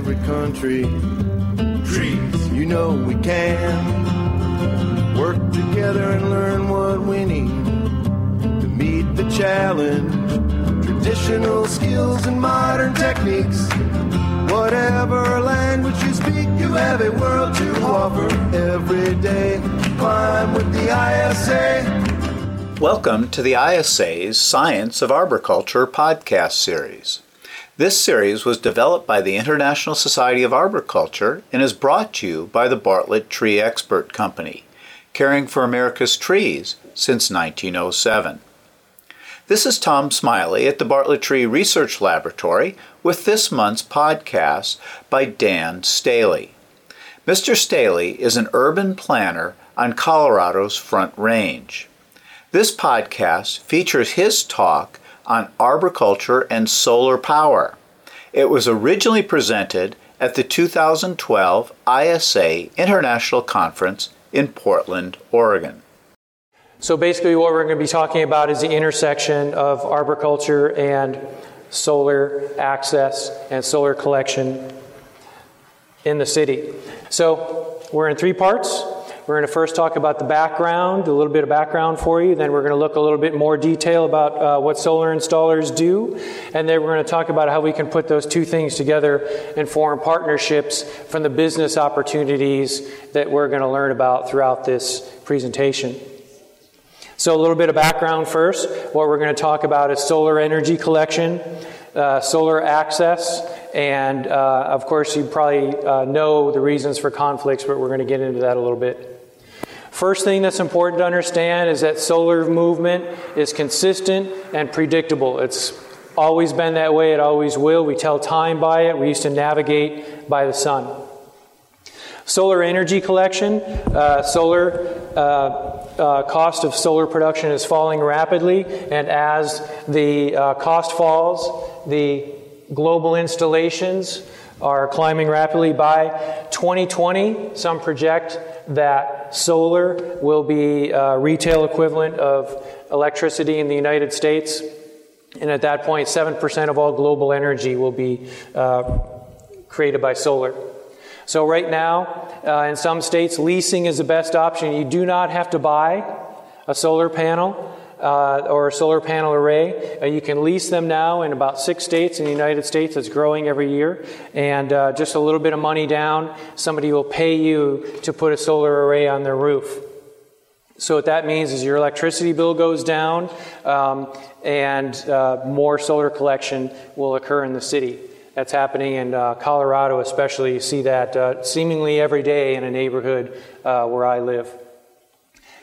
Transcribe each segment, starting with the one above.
every country. Trees, you know we can work together and learn what we need to meet the challenge. Traditional skills and modern techniques. Whatever language you speak, you have a world to offer every day. Climb with the ISA. Welcome to the ISA's Science of Arboriculture podcast series. This series was developed by the International Society of Arboriculture and is brought to you by the Bartlett Tree Expert Company, caring for America's trees since 1907. This is Tom Smiley at the Bartlett Tree Research Laboratory with this month's podcast by Dan Staley. Mr. Staley is an urban planner on Colorado's Front Range. This podcast features his talk on arboriculture and solar power. It was originally presented at the 2012 ISA International Conference in Portland, Oregon. So, basically, what we're going to be talking about is the intersection of arboriculture and solar access and solar collection in the city. So, we're in three parts. We're going to first talk about the background, a little bit of background for you. Then we're going to look a little bit more detail about uh, what solar installers do. And then we're going to talk about how we can put those two things together and form partnerships from the business opportunities that we're going to learn about throughout this presentation. So, a little bit of background first. What we're going to talk about is solar energy collection, uh, solar access, and uh, of course, you probably uh, know the reasons for conflicts, but we're going to get into that a little bit. First thing that's important to understand is that solar movement is consistent and predictable. It's always been that way, it always will. We tell time by it, we used to navigate by the sun. Solar energy collection, uh, solar uh, uh, cost of solar production is falling rapidly, and as the uh, cost falls, the global installations are climbing rapidly. By 2020, some project that solar will be a retail equivalent of electricity in the United States. And at that point, 7% of all global energy will be uh, created by solar. So, right now, uh, in some states, leasing is the best option. You do not have to buy a solar panel uh, or a solar panel array. Uh, you can lease them now in about six states in the United States. It's growing every year. And uh, just a little bit of money down, somebody will pay you to put a solar array on their roof. So, what that means is your electricity bill goes down um, and uh, more solar collection will occur in the city. That's happening in uh, Colorado, especially. You see that uh, seemingly every day in a neighborhood where I live.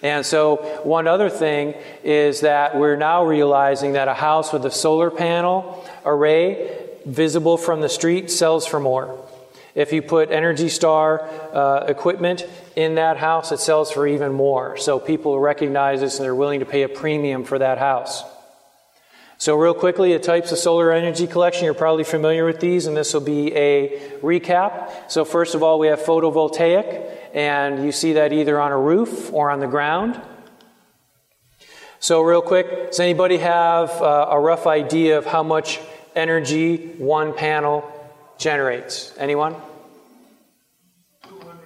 And so, one other thing is that we're now realizing that a house with a solar panel array visible from the street sells for more. If you put Energy Star uh, equipment in that house, it sells for even more. So people recognize this and they're willing to pay a premium for that house. So, real quickly, the types of solar energy collection, you're probably familiar with these, and this will be a recap. So, first of all, we have photovoltaic, and you see that either on a roof or on the ground. So, real quick, does anybody have uh, a rough idea of how much energy one panel generates? Anyone? 200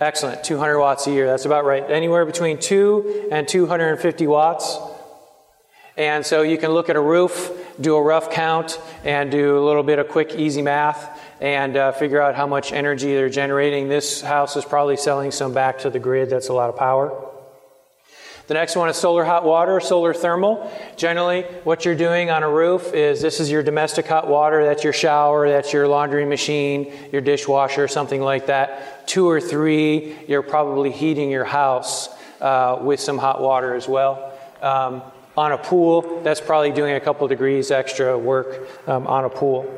Excellent, 200 watts a year. That's about right. Anywhere between 2 and 250 watts. And so you can look at a roof, do a rough count, and do a little bit of quick, easy math, and uh, figure out how much energy they're generating. This house is probably selling some back to the grid. That's a lot of power. The next one is solar hot water, solar thermal. Generally, what you're doing on a roof is this is your domestic hot water, that's your shower, that's your laundry machine, your dishwasher, something like that. Two or three, you're probably heating your house uh, with some hot water as well. Um, on a pool, that's probably doing a couple degrees extra work um, on a pool.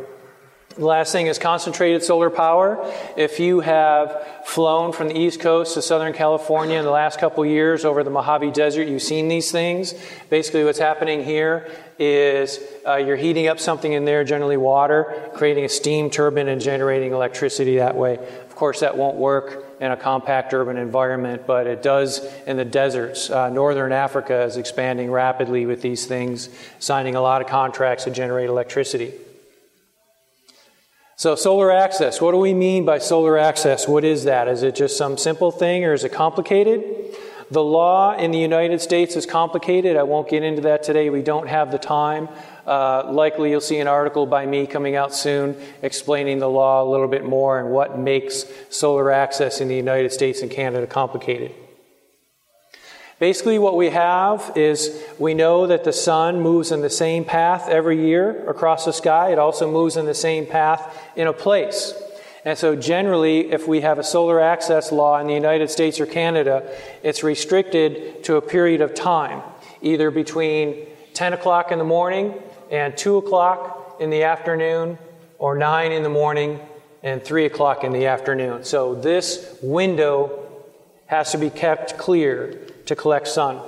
The last thing is concentrated solar power. If you have flown from the East Coast to Southern California in the last couple years over the Mojave Desert, you've seen these things. Basically, what's happening here is uh, you're heating up something in there, generally water, creating a steam turbine and generating electricity that way. Of course, that won't work in a compact urban environment, but it does in the deserts. Uh, Northern Africa is expanding rapidly with these things, signing a lot of contracts to generate electricity. So, solar access, what do we mean by solar access? What is that? Is it just some simple thing or is it complicated? The law in the United States is complicated. I won't get into that today. We don't have the time. Uh, likely you'll see an article by me coming out soon explaining the law a little bit more and what makes solar access in the United States and Canada complicated. Basically, what we have is we know that the sun moves in the same path every year across the sky. It also moves in the same path in a place. And so, generally, if we have a solar access law in the United States or Canada, it's restricted to a period of time, either between 10 o'clock in the morning and 2 o'clock in the afternoon, or 9 in the morning and 3 o'clock in the afternoon. So, this window has to be kept clear to collect sun.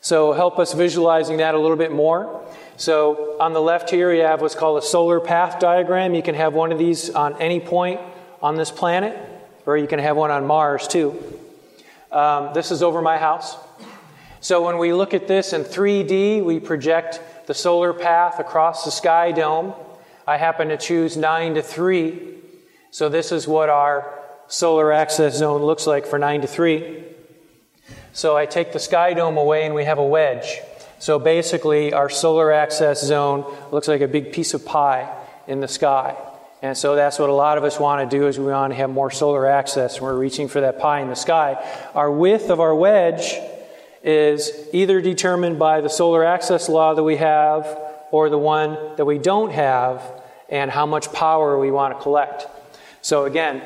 So, help us visualizing that a little bit more. So on the left here, you have what's called a solar path diagram. You can have one of these on any point on this planet, or you can have one on Mars too. Um, this is over my house. So when we look at this in 3D, we project the solar path across the sky dome. I happen to choose 9 to 3. So this is what our solar access zone looks like for 9 to 3. So I take the sky dome away and we have a wedge. So basically, our solar access zone looks like a big piece of pie in the sky. And so that's what a lot of us want to do is we want to have more solar access we're reaching for that pie in the sky. Our width of our wedge is either determined by the solar access law that we have or the one that we don't have and how much power we want to collect. So again,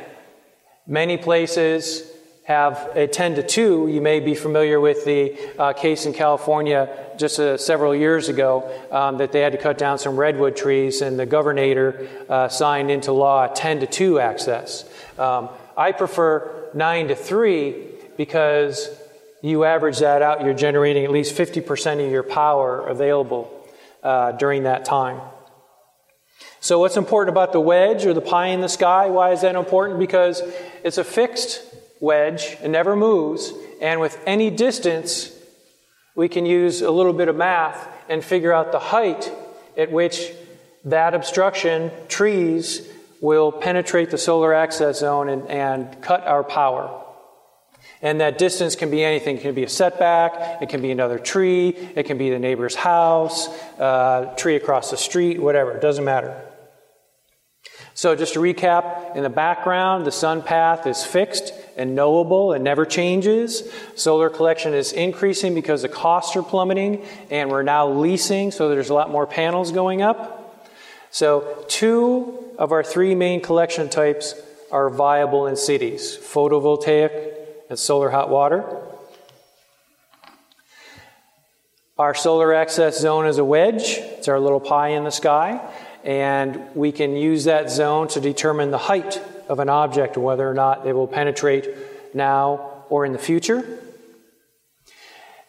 many places have a 10 to 2. You may be familiar with the uh, case in California just uh, several years ago um, that they had to cut down some redwood trees, and the governor uh, signed into law 10 to 2 access. Um, I prefer 9 to 3 because you average that out, you're generating at least 50% of your power available uh, during that time. So, what's important about the wedge or the pie in the sky? Why is that important? Because it's a fixed wedge, it never moves, and with any distance, we can use a little bit of math and figure out the height at which that obstruction, trees, will penetrate the solar access zone and, and cut our power. And that distance can be anything. It can be a setback, it can be another tree, it can be the neighbor's house, uh, tree across the street, whatever, it doesn't matter. So, just to recap, in the background, the sun path is fixed and knowable and never changes. Solar collection is increasing because the costs are plummeting, and we're now leasing, so there's a lot more panels going up. So, two of our three main collection types are viable in cities photovoltaic and solar hot water. Our solar access zone is a wedge, it's our little pie in the sky and we can use that zone to determine the height of an object, whether or not it will penetrate now or in the future.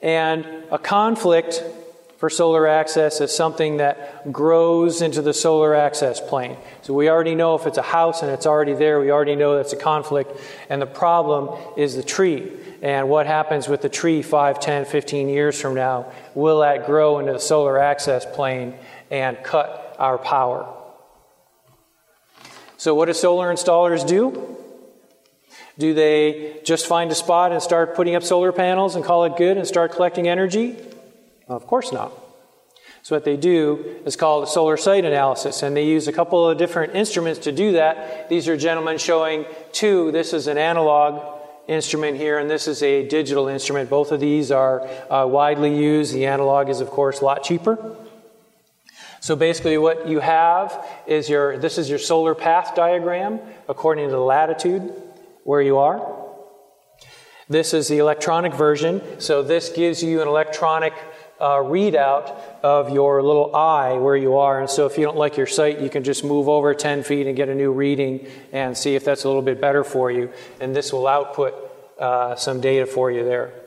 And a conflict for solar access is something that grows into the solar access plane. So we already know if it's a house and it's already there, we already know that's a conflict. And the problem is the tree. And what happens with the tree 5, 10, 15 years from now? Will that grow into the solar access plane and cut our power. So, what do solar installers do? Do they just find a spot and start putting up solar panels and call it good and start collecting energy? Of course not. So, what they do is called a solar site analysis, and they use a couple of different instruments to do that. These are gentlemen showing two. This is an analog instrument here, and this is a digital instrument. Both of these are uh, widely used. The analog is, of course, a lot cheaper. So basically what you have is your, this is your solar path diagram according to the latitude where you are. This is the electronic version. So this gives you an electronic uh, readout of your little eye where you are. And so if you don't like your site, you can just move over 10 feet and get a new reading and see if that's a little bit better for you. And this will output uh, some data for you there.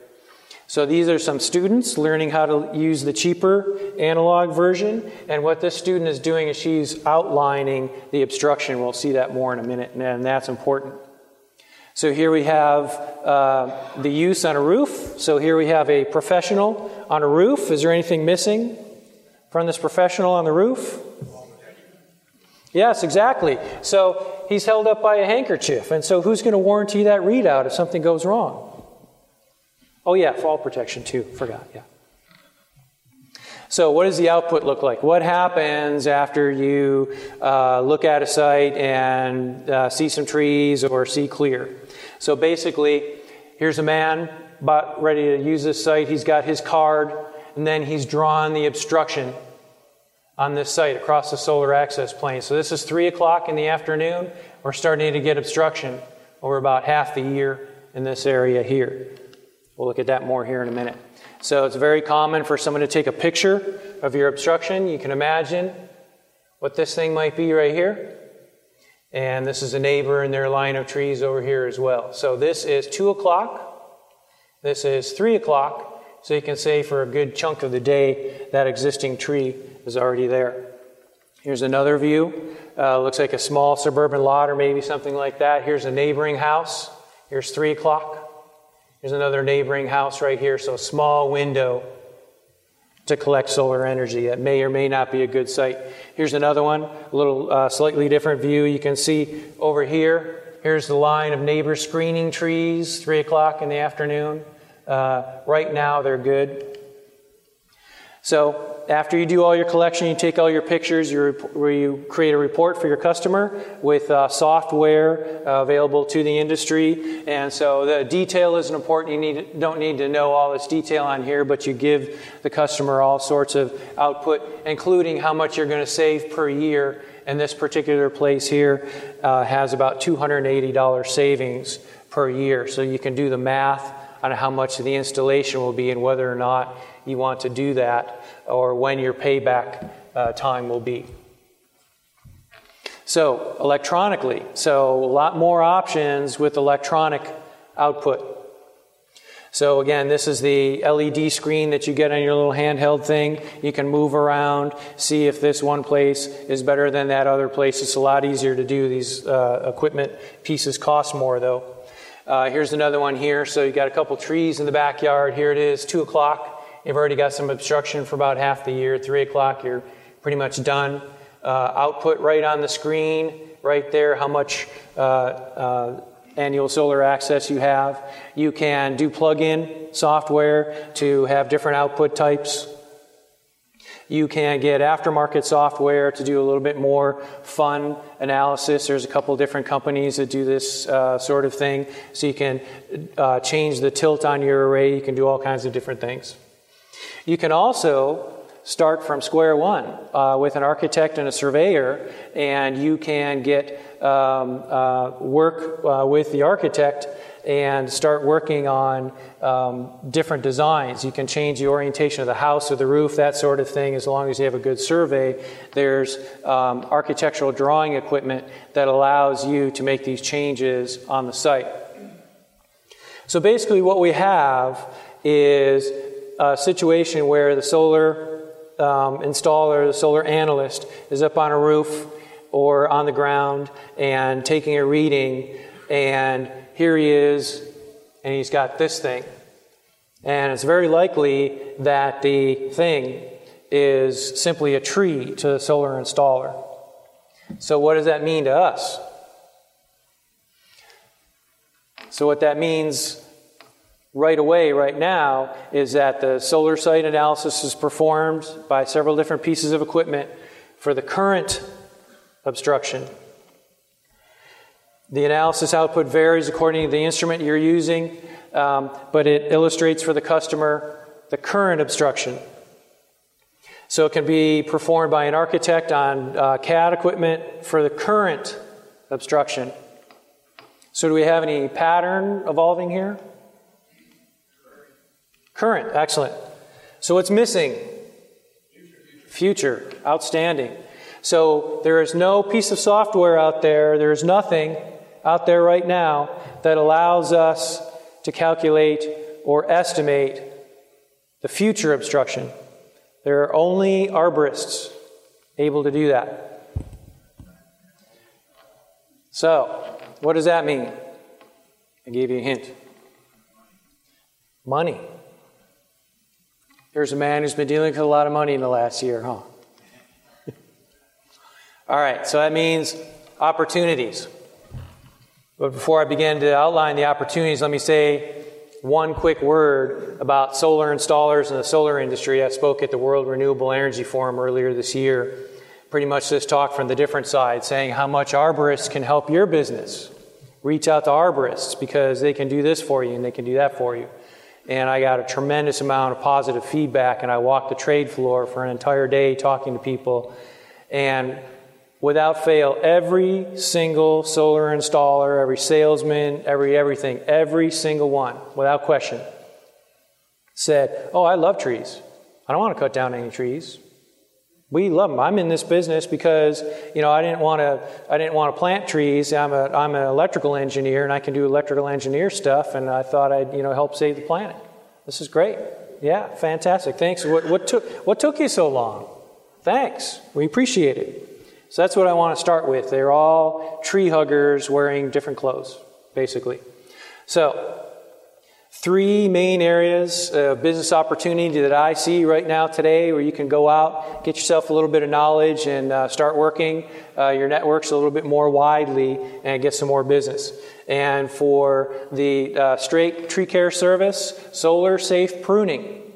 So these are some students learning how to use the cheaper analog version. And what this student is doing is she's outlining the obstruction. We'll see that more in a minute, and that's important. So here we have uh, the use on a roof. So here we have a professional on a roof. Is there anything missing from this professional on the roof? Yes, exactly. So he's held up by a handkerchief. And so who's going to warranty that readout if something goes wrong? Oh, yeah, fall protection too. Forgot, yeah. So, what does the output look like? What happens after you uh, look at a site and uh, see some trees or see clear? So, basically, here's a man about ready to use this site. He's got his card, and then he's drawn the obstruction on this site across the solar access plane. So, this is 3 o'clock in the afternoon. We're starting to get obstruction over about half the year in this area here. We'll look at that more here in a minute. So it's very common for someone to take a picture of your obstruction. You can imagine what this thing might be right here. And this is a neighbor in their line of trees over here as well. So this is 2 o'clock. This is 3 o'clock. So you can say for a good chunk of the day, that existing tree is already there. Here's another view. Uh, looks like a small suburban lot or maybe something like that. Here's a neighboring house. Here's 3 o'clock. Here's another neighboring house right here, so a small window to collect solar energy. That may or may not be a good site. Here's another one, a little uh, slightly different view. You can see over here, here's the line of neighbor screening trees, 3 o'clock in the afternoon. Uh, right now, they're good. So after you do all your collection, you take all your pictures, you, rep- you create a report for your customer with uh, software uh, available to the industry. And so the detail isn't important. You need, don't need to know all this detail on here, but you give the customer all sorts of output, including how much you're going to save per year. And this particular place here uh, has about $280 savings per year. So you can do the math on how much the installation will be and whether or not you want to do that or when your payback uh, time will be. So, electronically, so a lot more options with electronic output. So, again, this is the LED screen that you get on your little handheld thing. You can move around, see if this one place is better than that other place. It's a lot easier to do. These uh, equipment pieces cost more, though. Uh, here's another one here. So, you've got a couple trees in the backyard. Here it is, 2 o'clock. You've already got some obstruction for about half the year. Three o'clock, you're pretty much done. Uh, output right on the screen, right there, how much uh, uh, annual solar access you have. You can do plug in software to have different output types. You can get aftermarket software to do a little bit more fun analysis. There's a couple different companies that do this uh, sort of thing. So you can uh, change the tilt on your array. You can do all kinds of different things. You can also start from square one uh, with an architect and a surveyor, and you can get um, uh, work uh, with the architect and start working on um, different designs. You can change the orientation of the house or the roof, that sort of thing, as long as you have a good survey. There's um, architectural drawing equipment that allows you to make these changes on the site. So basically, what we have is a situation where the solar um, installer, the solar analyst, is up on a roof or on the ground and taking a reading, and here he is, and he's got this thing. And it's very likely that the thing is simply a tree to the solar installer. So, what does that mean to us? So, what that means right away, right now, is that the solar site analysis is performed by several different pieces of equipment for the current obstruction. The analysis output varies according to the instrument you're using, um, but it illustrates for the customer the current obstruction. So it can be performed by an architect on uh, CAD equipment for the current obstruction. So, do we have any pattern evolving here? Current, excellent. So what's missing? Future, outstanding. So there is no piece of software out there, there is nothing out there right now that allows us to calculate or estimate the future obstruction. There are only arborists able to do that. So, what does that mean? I gave you a hint. Money. There's a man who's been dealing with a lot of money in the last year, huh? All right, so that means opportunities. But before I begin to outline the opportunities, let me say one quick word about solar installers and the solar industry. I spoke at the World Renewable Energy Forum earlier this year. Pretty much this talk from the different side, saying how much arborists can help your business. Reach out to arborists because they can do this for you and they can do that for you. And I got a tremendous amount of positive feedback, and I walked the trade floor for an entire day talking to people. And without fail, every single solar installer, every salesman, every everything, every single one, without question, said, Oh, I love trees. I don't want to cut down any trees. We love them. I'm in this business because you know I didn't want to. I didn't want to plant trees. I'm a. I'm an electrical engineer, and I can do electrical engineer stuff. And I thought I'd you know help save the planet. This is great. Yeah, fantastic. Thanks. What, what took What took you so long? Thanks. We appreciate it. So that's what I want to start with. They're all tree huggers wearing different clothes, basically. So, three main areas of business opportunity that I see right now today where you can go out, get yourself a little bit of knowledge, and uh, start working uh, your networks a little bit more widely and get some more business. And for the uh, straight tree care service, solar safe pruning.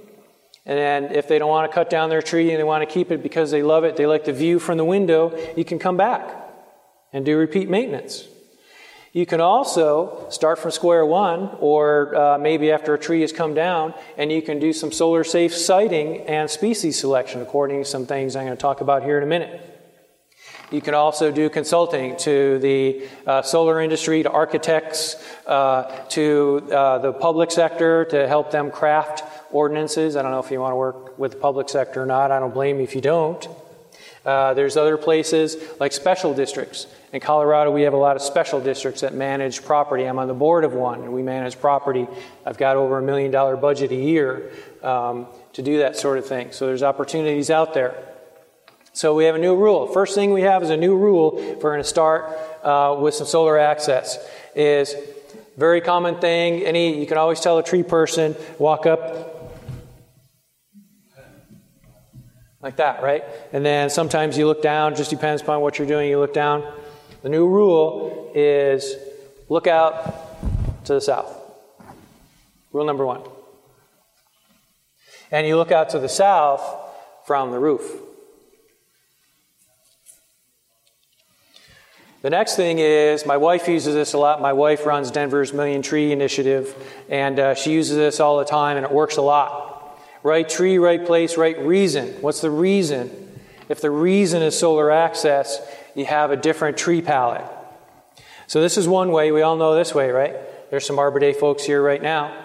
And if they don't want to cut down their tree and they want to keep it because they love it, they like the view from the window, you can come back and do repeat maintenance. You can also start from square one, or uh, maybe after a tree has come down, and you can do some solar safe siting and species selection according to some things I'm going to talk about here in a minute. You can also do consulting to the uh, solar industry, to architects, uh, to uh, the public sector to help them craft ordinances. I don't know if you want to work with the public sector or not. I don't blame you if you don't. Uh, there's other places like special districts. In Colorado, we have a lot of special districts that manage property. I'm on the board of one, and we manage property. I've got over a million dollar budget a year um, to do that sort of thing. So there's opportunities out there. So we have a new rule. First thing we have is a new rule. If we're going to start uh, with some solar access, is very common thing. Any you can always tell a tree person walk up like that, right? And then sometimes you look down, just depends upon what you're doing, you look down. The new rule is look out to the south. Rule number one. And you look out to the south from the roof. The next thing is my wife uses this a lot. My wife runs Denver's Million Tree Initiative, and uh, she uses this all the time, and it works a lot. Right tree, right place, right reason. What's the reason? If the reason is solar access, you have a different tree palette. So this is one way. We all know this way, right? There's some Arbor Day folks here right now,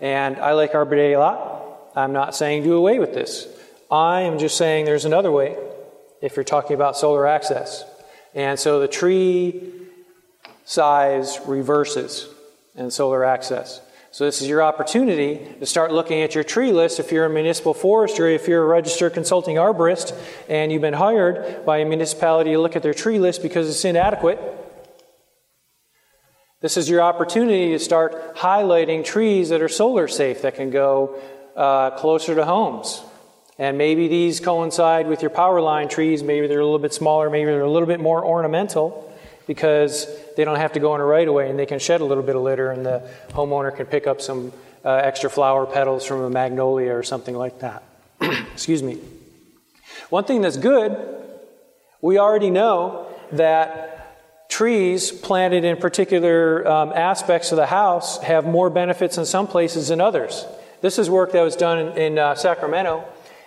and I like Arbor Day a lot. I'm not saying do away with this. I am just saying there's another way if you're talking about solar access. And so the tree size reverses in solar access. So, this is your opportunity to start looking at your tree list if you're a municipal forester, if you're a registered consulting arborist, and you've been hired by a municipality to look at their tree list because it's inadequate. This is your opportunity to start highlighting trees that are solar safe that can go uh, closer to homes. And maybe these coincide with your power line trees. Maybe they're a little bit smaller, maybe they're a little bit more ornamental because they don't have to go in a right away and they can shed a little bit of litter and the homeowner can pick up some uh, extra flower petals from a magnolia or something like that. Excuse me. One thing that's good, we already know that trees planted in particular um, aspects of the house have more benefits in some places than others. This is work that was done in, in uh, Sacramento,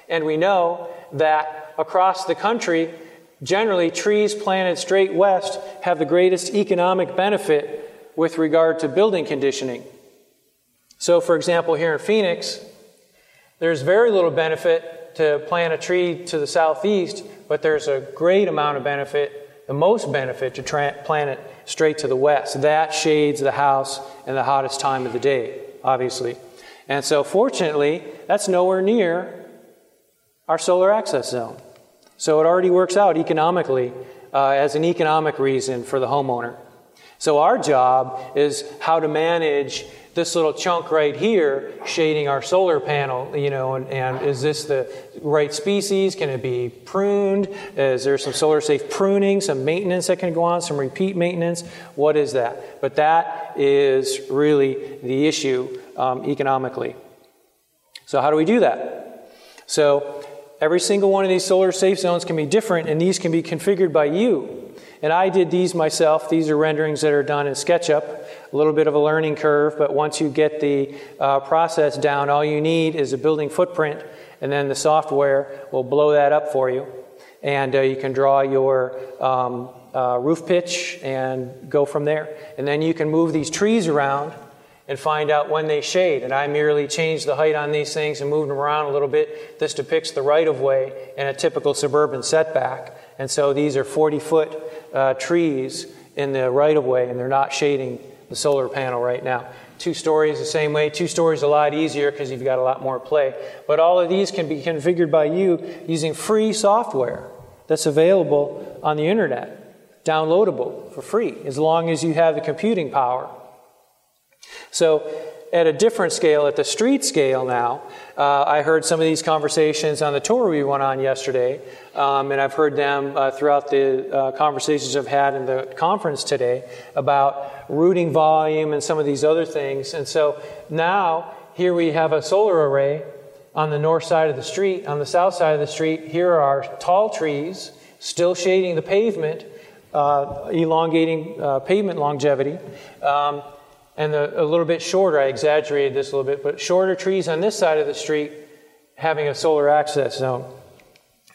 and we know that across the country, Generally, trees planted straight west have the greatest economic benefit with regard to building conditioning. So, for example, here in Phoenix, there's very little benefit to plant a tree to the southeast, but there's a great amount of benefit, the most benefit, to tra- plant it straight to the west. That shades the house in the hottest time of the day, obviously. And so, fortunately, that's nowhere near our solar access zone. So it already works out economically uh, as an economic reason for the homeowner. So our job is how to manage this little chunk right here shading our solar panel, you know, and, and, is this the right species? Can it be pruned? Is there some solar safe pruning, some maintenance that can go on, some repeat maintenance? What is that? But that is really the issue um, economically. So, how do we do that? So, every single one of these solar safe zones can be different, and these can be configured by you. And I did these myself. These are renderings that are done in SketchUp. A little bit of a learning curve, but once you get the uh, process down, all you need is a building footprint, and then the software will blow that up for you. And uh, you can draw your um, uh, roof pitch and go from there. And then you can move these trees around and find out when they shade. And I merely changed the height on these things and moved them around a little bit. This depicts the right of way in a typical suburban setback. And so these are 40 foot uh, trees in the right of way, and they're not shading the solar panel right now. Two stories the same way. Two stories a lot easier because you've got a lot more play. But all of these can be configured by you using free software that's available on the internet, downloadable for free, as long as you have the computing power. So at a different scale, at the street scale now, uh, I heard some of these conversations on the tour we went on yesterday, um, and I've heard them uh, throughout the uh, conversations I've had in the conference today about rooting volume and some of these other things. And so now, here we have a solar array on the north side of the street. On the south side of the street, here are tall trees still shading the pavement, uh, elongating uh, pavement longevity. Um, and the, a little bit shorter, I exaggerated this a little bit, but shorter trees on this side of the street having a solar access zone.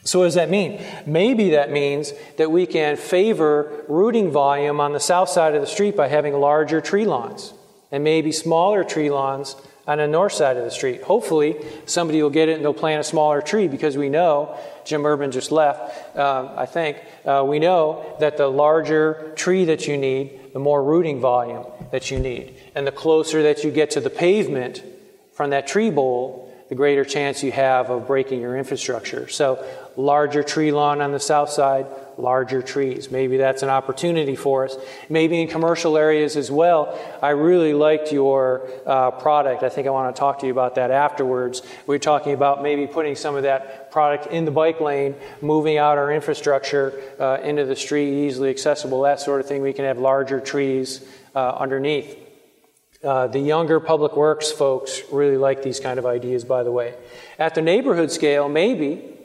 So, what does that mean? Maybe that means that we can favor rooting volume on the south side of the street by having larger tree lawns and maybe smaller tree lawns on the north side of the street. Hopefully, somebody will get it and they'll plant a smaller tree because we know, Jim Urban just left, um, I think, uh, we know that the larger tree that you need, the more rooting volume that you need. And the closer that you get to the pavement from that tree bowl, the greater chance you have of breaking your infrastructure. So, larger tree lawn on the south side, larger trees. Maybe that's an opportunity for us. Maybe in commercial areas as well. I really liked your uh, product. I think I want to talk to you about that afterwards. We are talking about maybe putting some of that product in the bike lane, moving out our infrastructure uh, into the street, easily accessible, that sort of thing. We can have larger trees uh, underneath. Uh, the younger public works folks really like these kind of ideas, by the way. At the neighborhood scale, maybe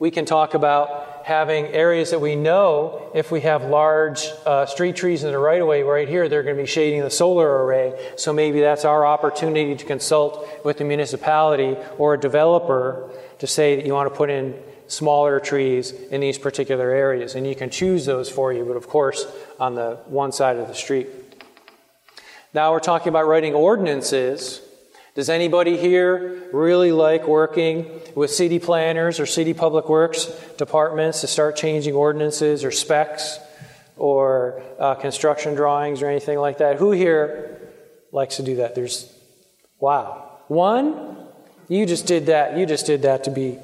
we can talk about having areas that we know if we have large uh, street trees in the right of way right here, they're going to be shading the solar array. So maybe that's our opportunity to consult with the municipality or a developer to say that you want to put in smaller trees in these particular areas. And you can choose those for you, but of course, on the one side of the street. Now we're talking about writing ordinances. Does anybody here really like working with city planners or city public works departments to start changing ordinances or specs or uh, construction drawings or anything like that? Who here likes to do that? There's, wow. One? You just did that. You just did that to be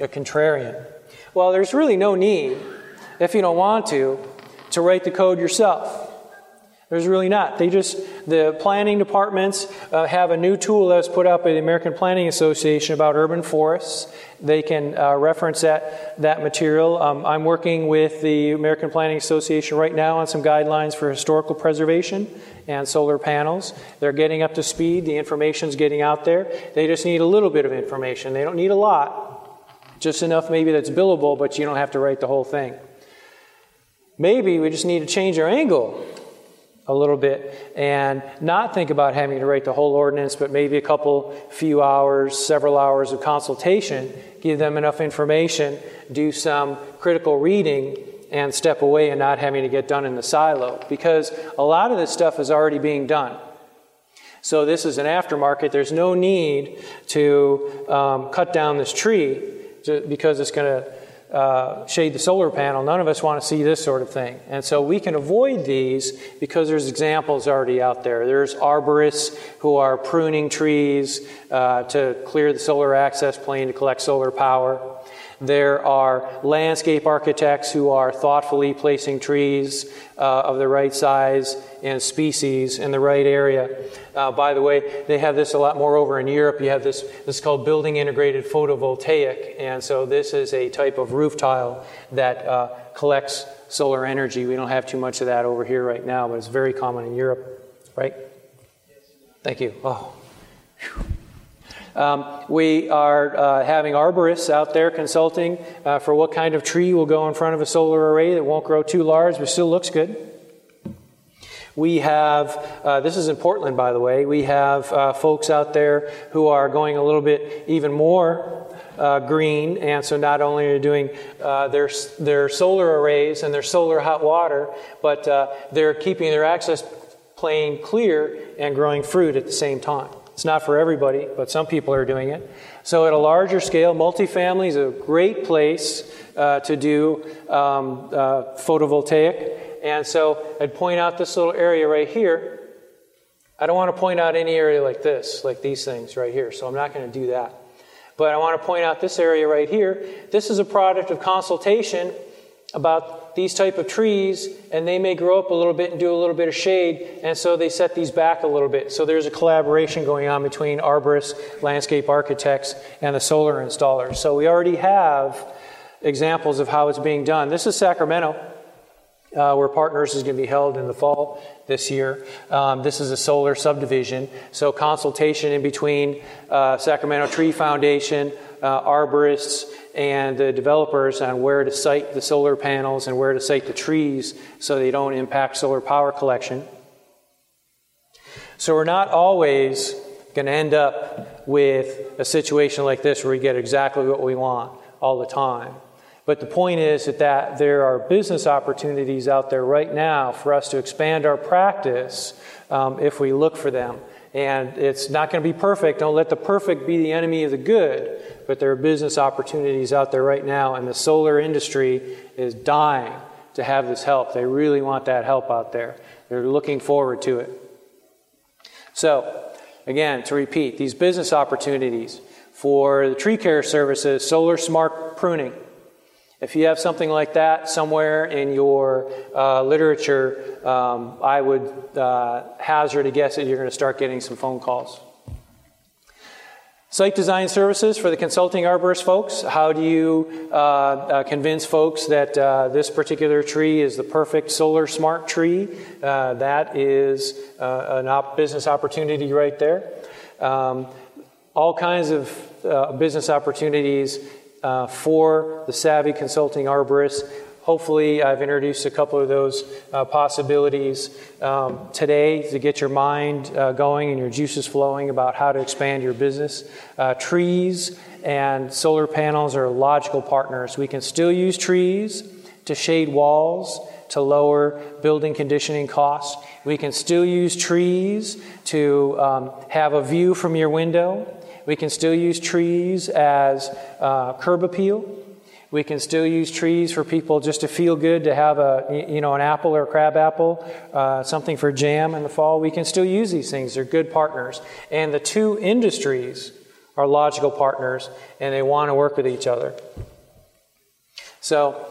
a contrarian. Well, there's really no need, if you don't want to, to write the code yourself. There's really not. They just, the planning departments uh, have a new tool that was put out by the American Planning Association about urban forests. They can uh, reference that, that material. Um, I'm working with the American Planning Association right now on some guidelines for historical preservation and solar panels. They're getting up to speed. The information's getting out there. They just need a little bit of information. They don't need a lot, just enough maybe that's billable, but you don't have to write the whole thing. Maybe we just need to change our angle a little bit and not think about having to write the whole ordinance, but maybe a couple, few hours, several hours of consultation, give them enough information, do some critical reading, and step away and not having to get done in the silo. Because a lot of this stuff is already being done. So this is an aftermarket. There's no need to um, cut down this tree because it's going to uh, shade the solar panel. None of us want to see this sort of thing. And so we can avoid these because there's examples already out there. There's arborists who are pruning trees uh, to clear the solar access plane to collect solar power. There are landscape architects who are thoughtfully placing trees uh, of the right size and species in the right area. Uh, by the way, they have this a lot more over in Europe. You have this, this is called building integrated photovoltaic. And so this is a type of roof tile that uh, collects solar energy. We don't have too much of that over here right now, but it's very common in Europe, right? Thank you. Oh. Um, we are uh, having arborists out there consulting uh, for what kind of tree will go in front of a solar array that won't grow too large but still looks good. We have, uh, this is in Portland, by the way, we have uh, folks out there who are going a little bit even more uh, green, and so not only are doing uh, their, their solar arrays and their solar hot water, but uh, they're keeping their access plane clear and growing fruit at the same time. It's not for everybody, but some people are doing it. So, at a larger scale, multifamily is a great place uh, to do um, uh, photovoltaic. And so, I'd point out this little area right here. I don't want to point out any area like this, like these things right here, so I'm not going to do that. But I want to point out this area right here. This is a product of consultation about these type of trees and they may grow up a little bit and do a little bit of shade and so they set these back a little bit. So there's a collaboration going on between arborists landscape architects and the solar installers. So we already have examples of how it's being done. This is sacramento uh, where partners is going to be held in the fall this year. Um, this is a solar subdivision, so consultation in between uh, Sacramento Tree Foundation, uh, arborists, and the developers on where to site the solar panels and where to site the trees so they don't impact solar power collection. So we're not always going to end up with a situation like this where we get exactly what we want all the time. But the point is that, that there are business opportunities out there right now for us to expand our practice um, if we look for them. And it's not going to be perfect. Don't let the perfect be the enemy of the good. But there are business opportunities out there right now, and the solar industry is dying to have this help. They really want that help out there. They're looking forward to it. So, again, to repeat, these business opportunities for the tree care services, solar smart pruning, if you have something like that somewhere in your uh, literature, um, I would uh, hazard a guess that you're going to start getting some phone calls. Site design services for the consulting arborist folks. How do you uh, uh convince folks that uh, this particular tree is the perfect solar smart tree? Uh, that is an op- business opportunity right there. Um, all kinds of business opportunities uh, for the savvy consulting arborist. Hopefully, I've introduced a couple of those uh, possibilities um, today to get your mind uh, going and your juices flowing about how to expand your business. Uh, trees and solar panels are logical partners. We can still use trees to shade walls, to lower building conditioning costs. We can still use trees to um, have a view from your window we can still use trees as uh, curb appeal. We can still use trees for people just to feel good to have a you know an apple or a crab apple, uh, something for jam in the fall. We can still use these things. They're good partners, and the two industries are logical partners, and they want to work with each other. So,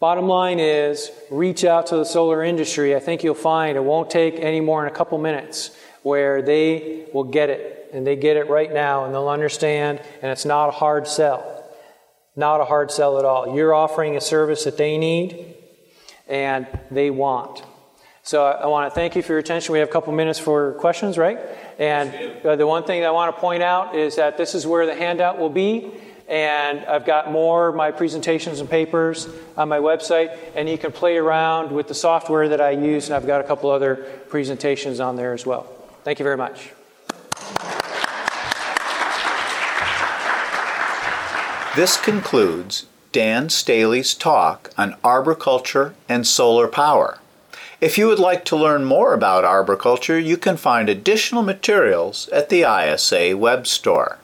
bottom line is, reach out to the solar industry. I think you'll find it won't take any more than a couple minutes where they will get it and they get it right now and they'll understand, and it's not a hard sell. Not a hard sell at all. You're offering a service that they need and they want. So I want to thank you for your attention. We have a couple minutes for questions, right? And uh, the one thing I want to point out is that this is where the handout will be. And I've got more of my presentations and papers on my website, and you can play around with the software that I use, and I've got a couple other presentations on there as well. Thank you very much. This concludes Dan Staley's talk on arboriculture and solar power. If you would like to learn more about arboriculture, you can find additional materials at the ISA web store.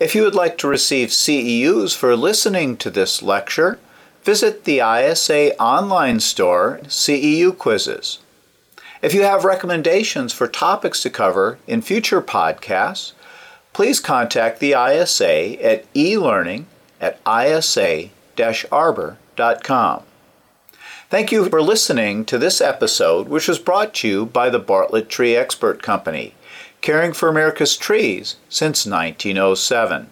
If you would like to receive CEUs for listening to this lecture, visit the ISA online store CEU quizzes. If you have recommendations for topics to cover in future podcasts, please contact the ISA at elearning at isa-arbor.com. Thank you for listening to this episode, which was brought to you by the Bartlett Tree Expert Company, caring for America's trees since 1907.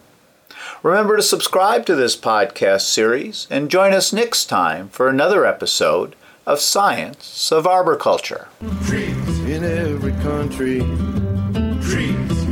Remember to subscribe to this podcast series and join us next time for another episode of Science of Arboriculture. Trees in every country. Trees,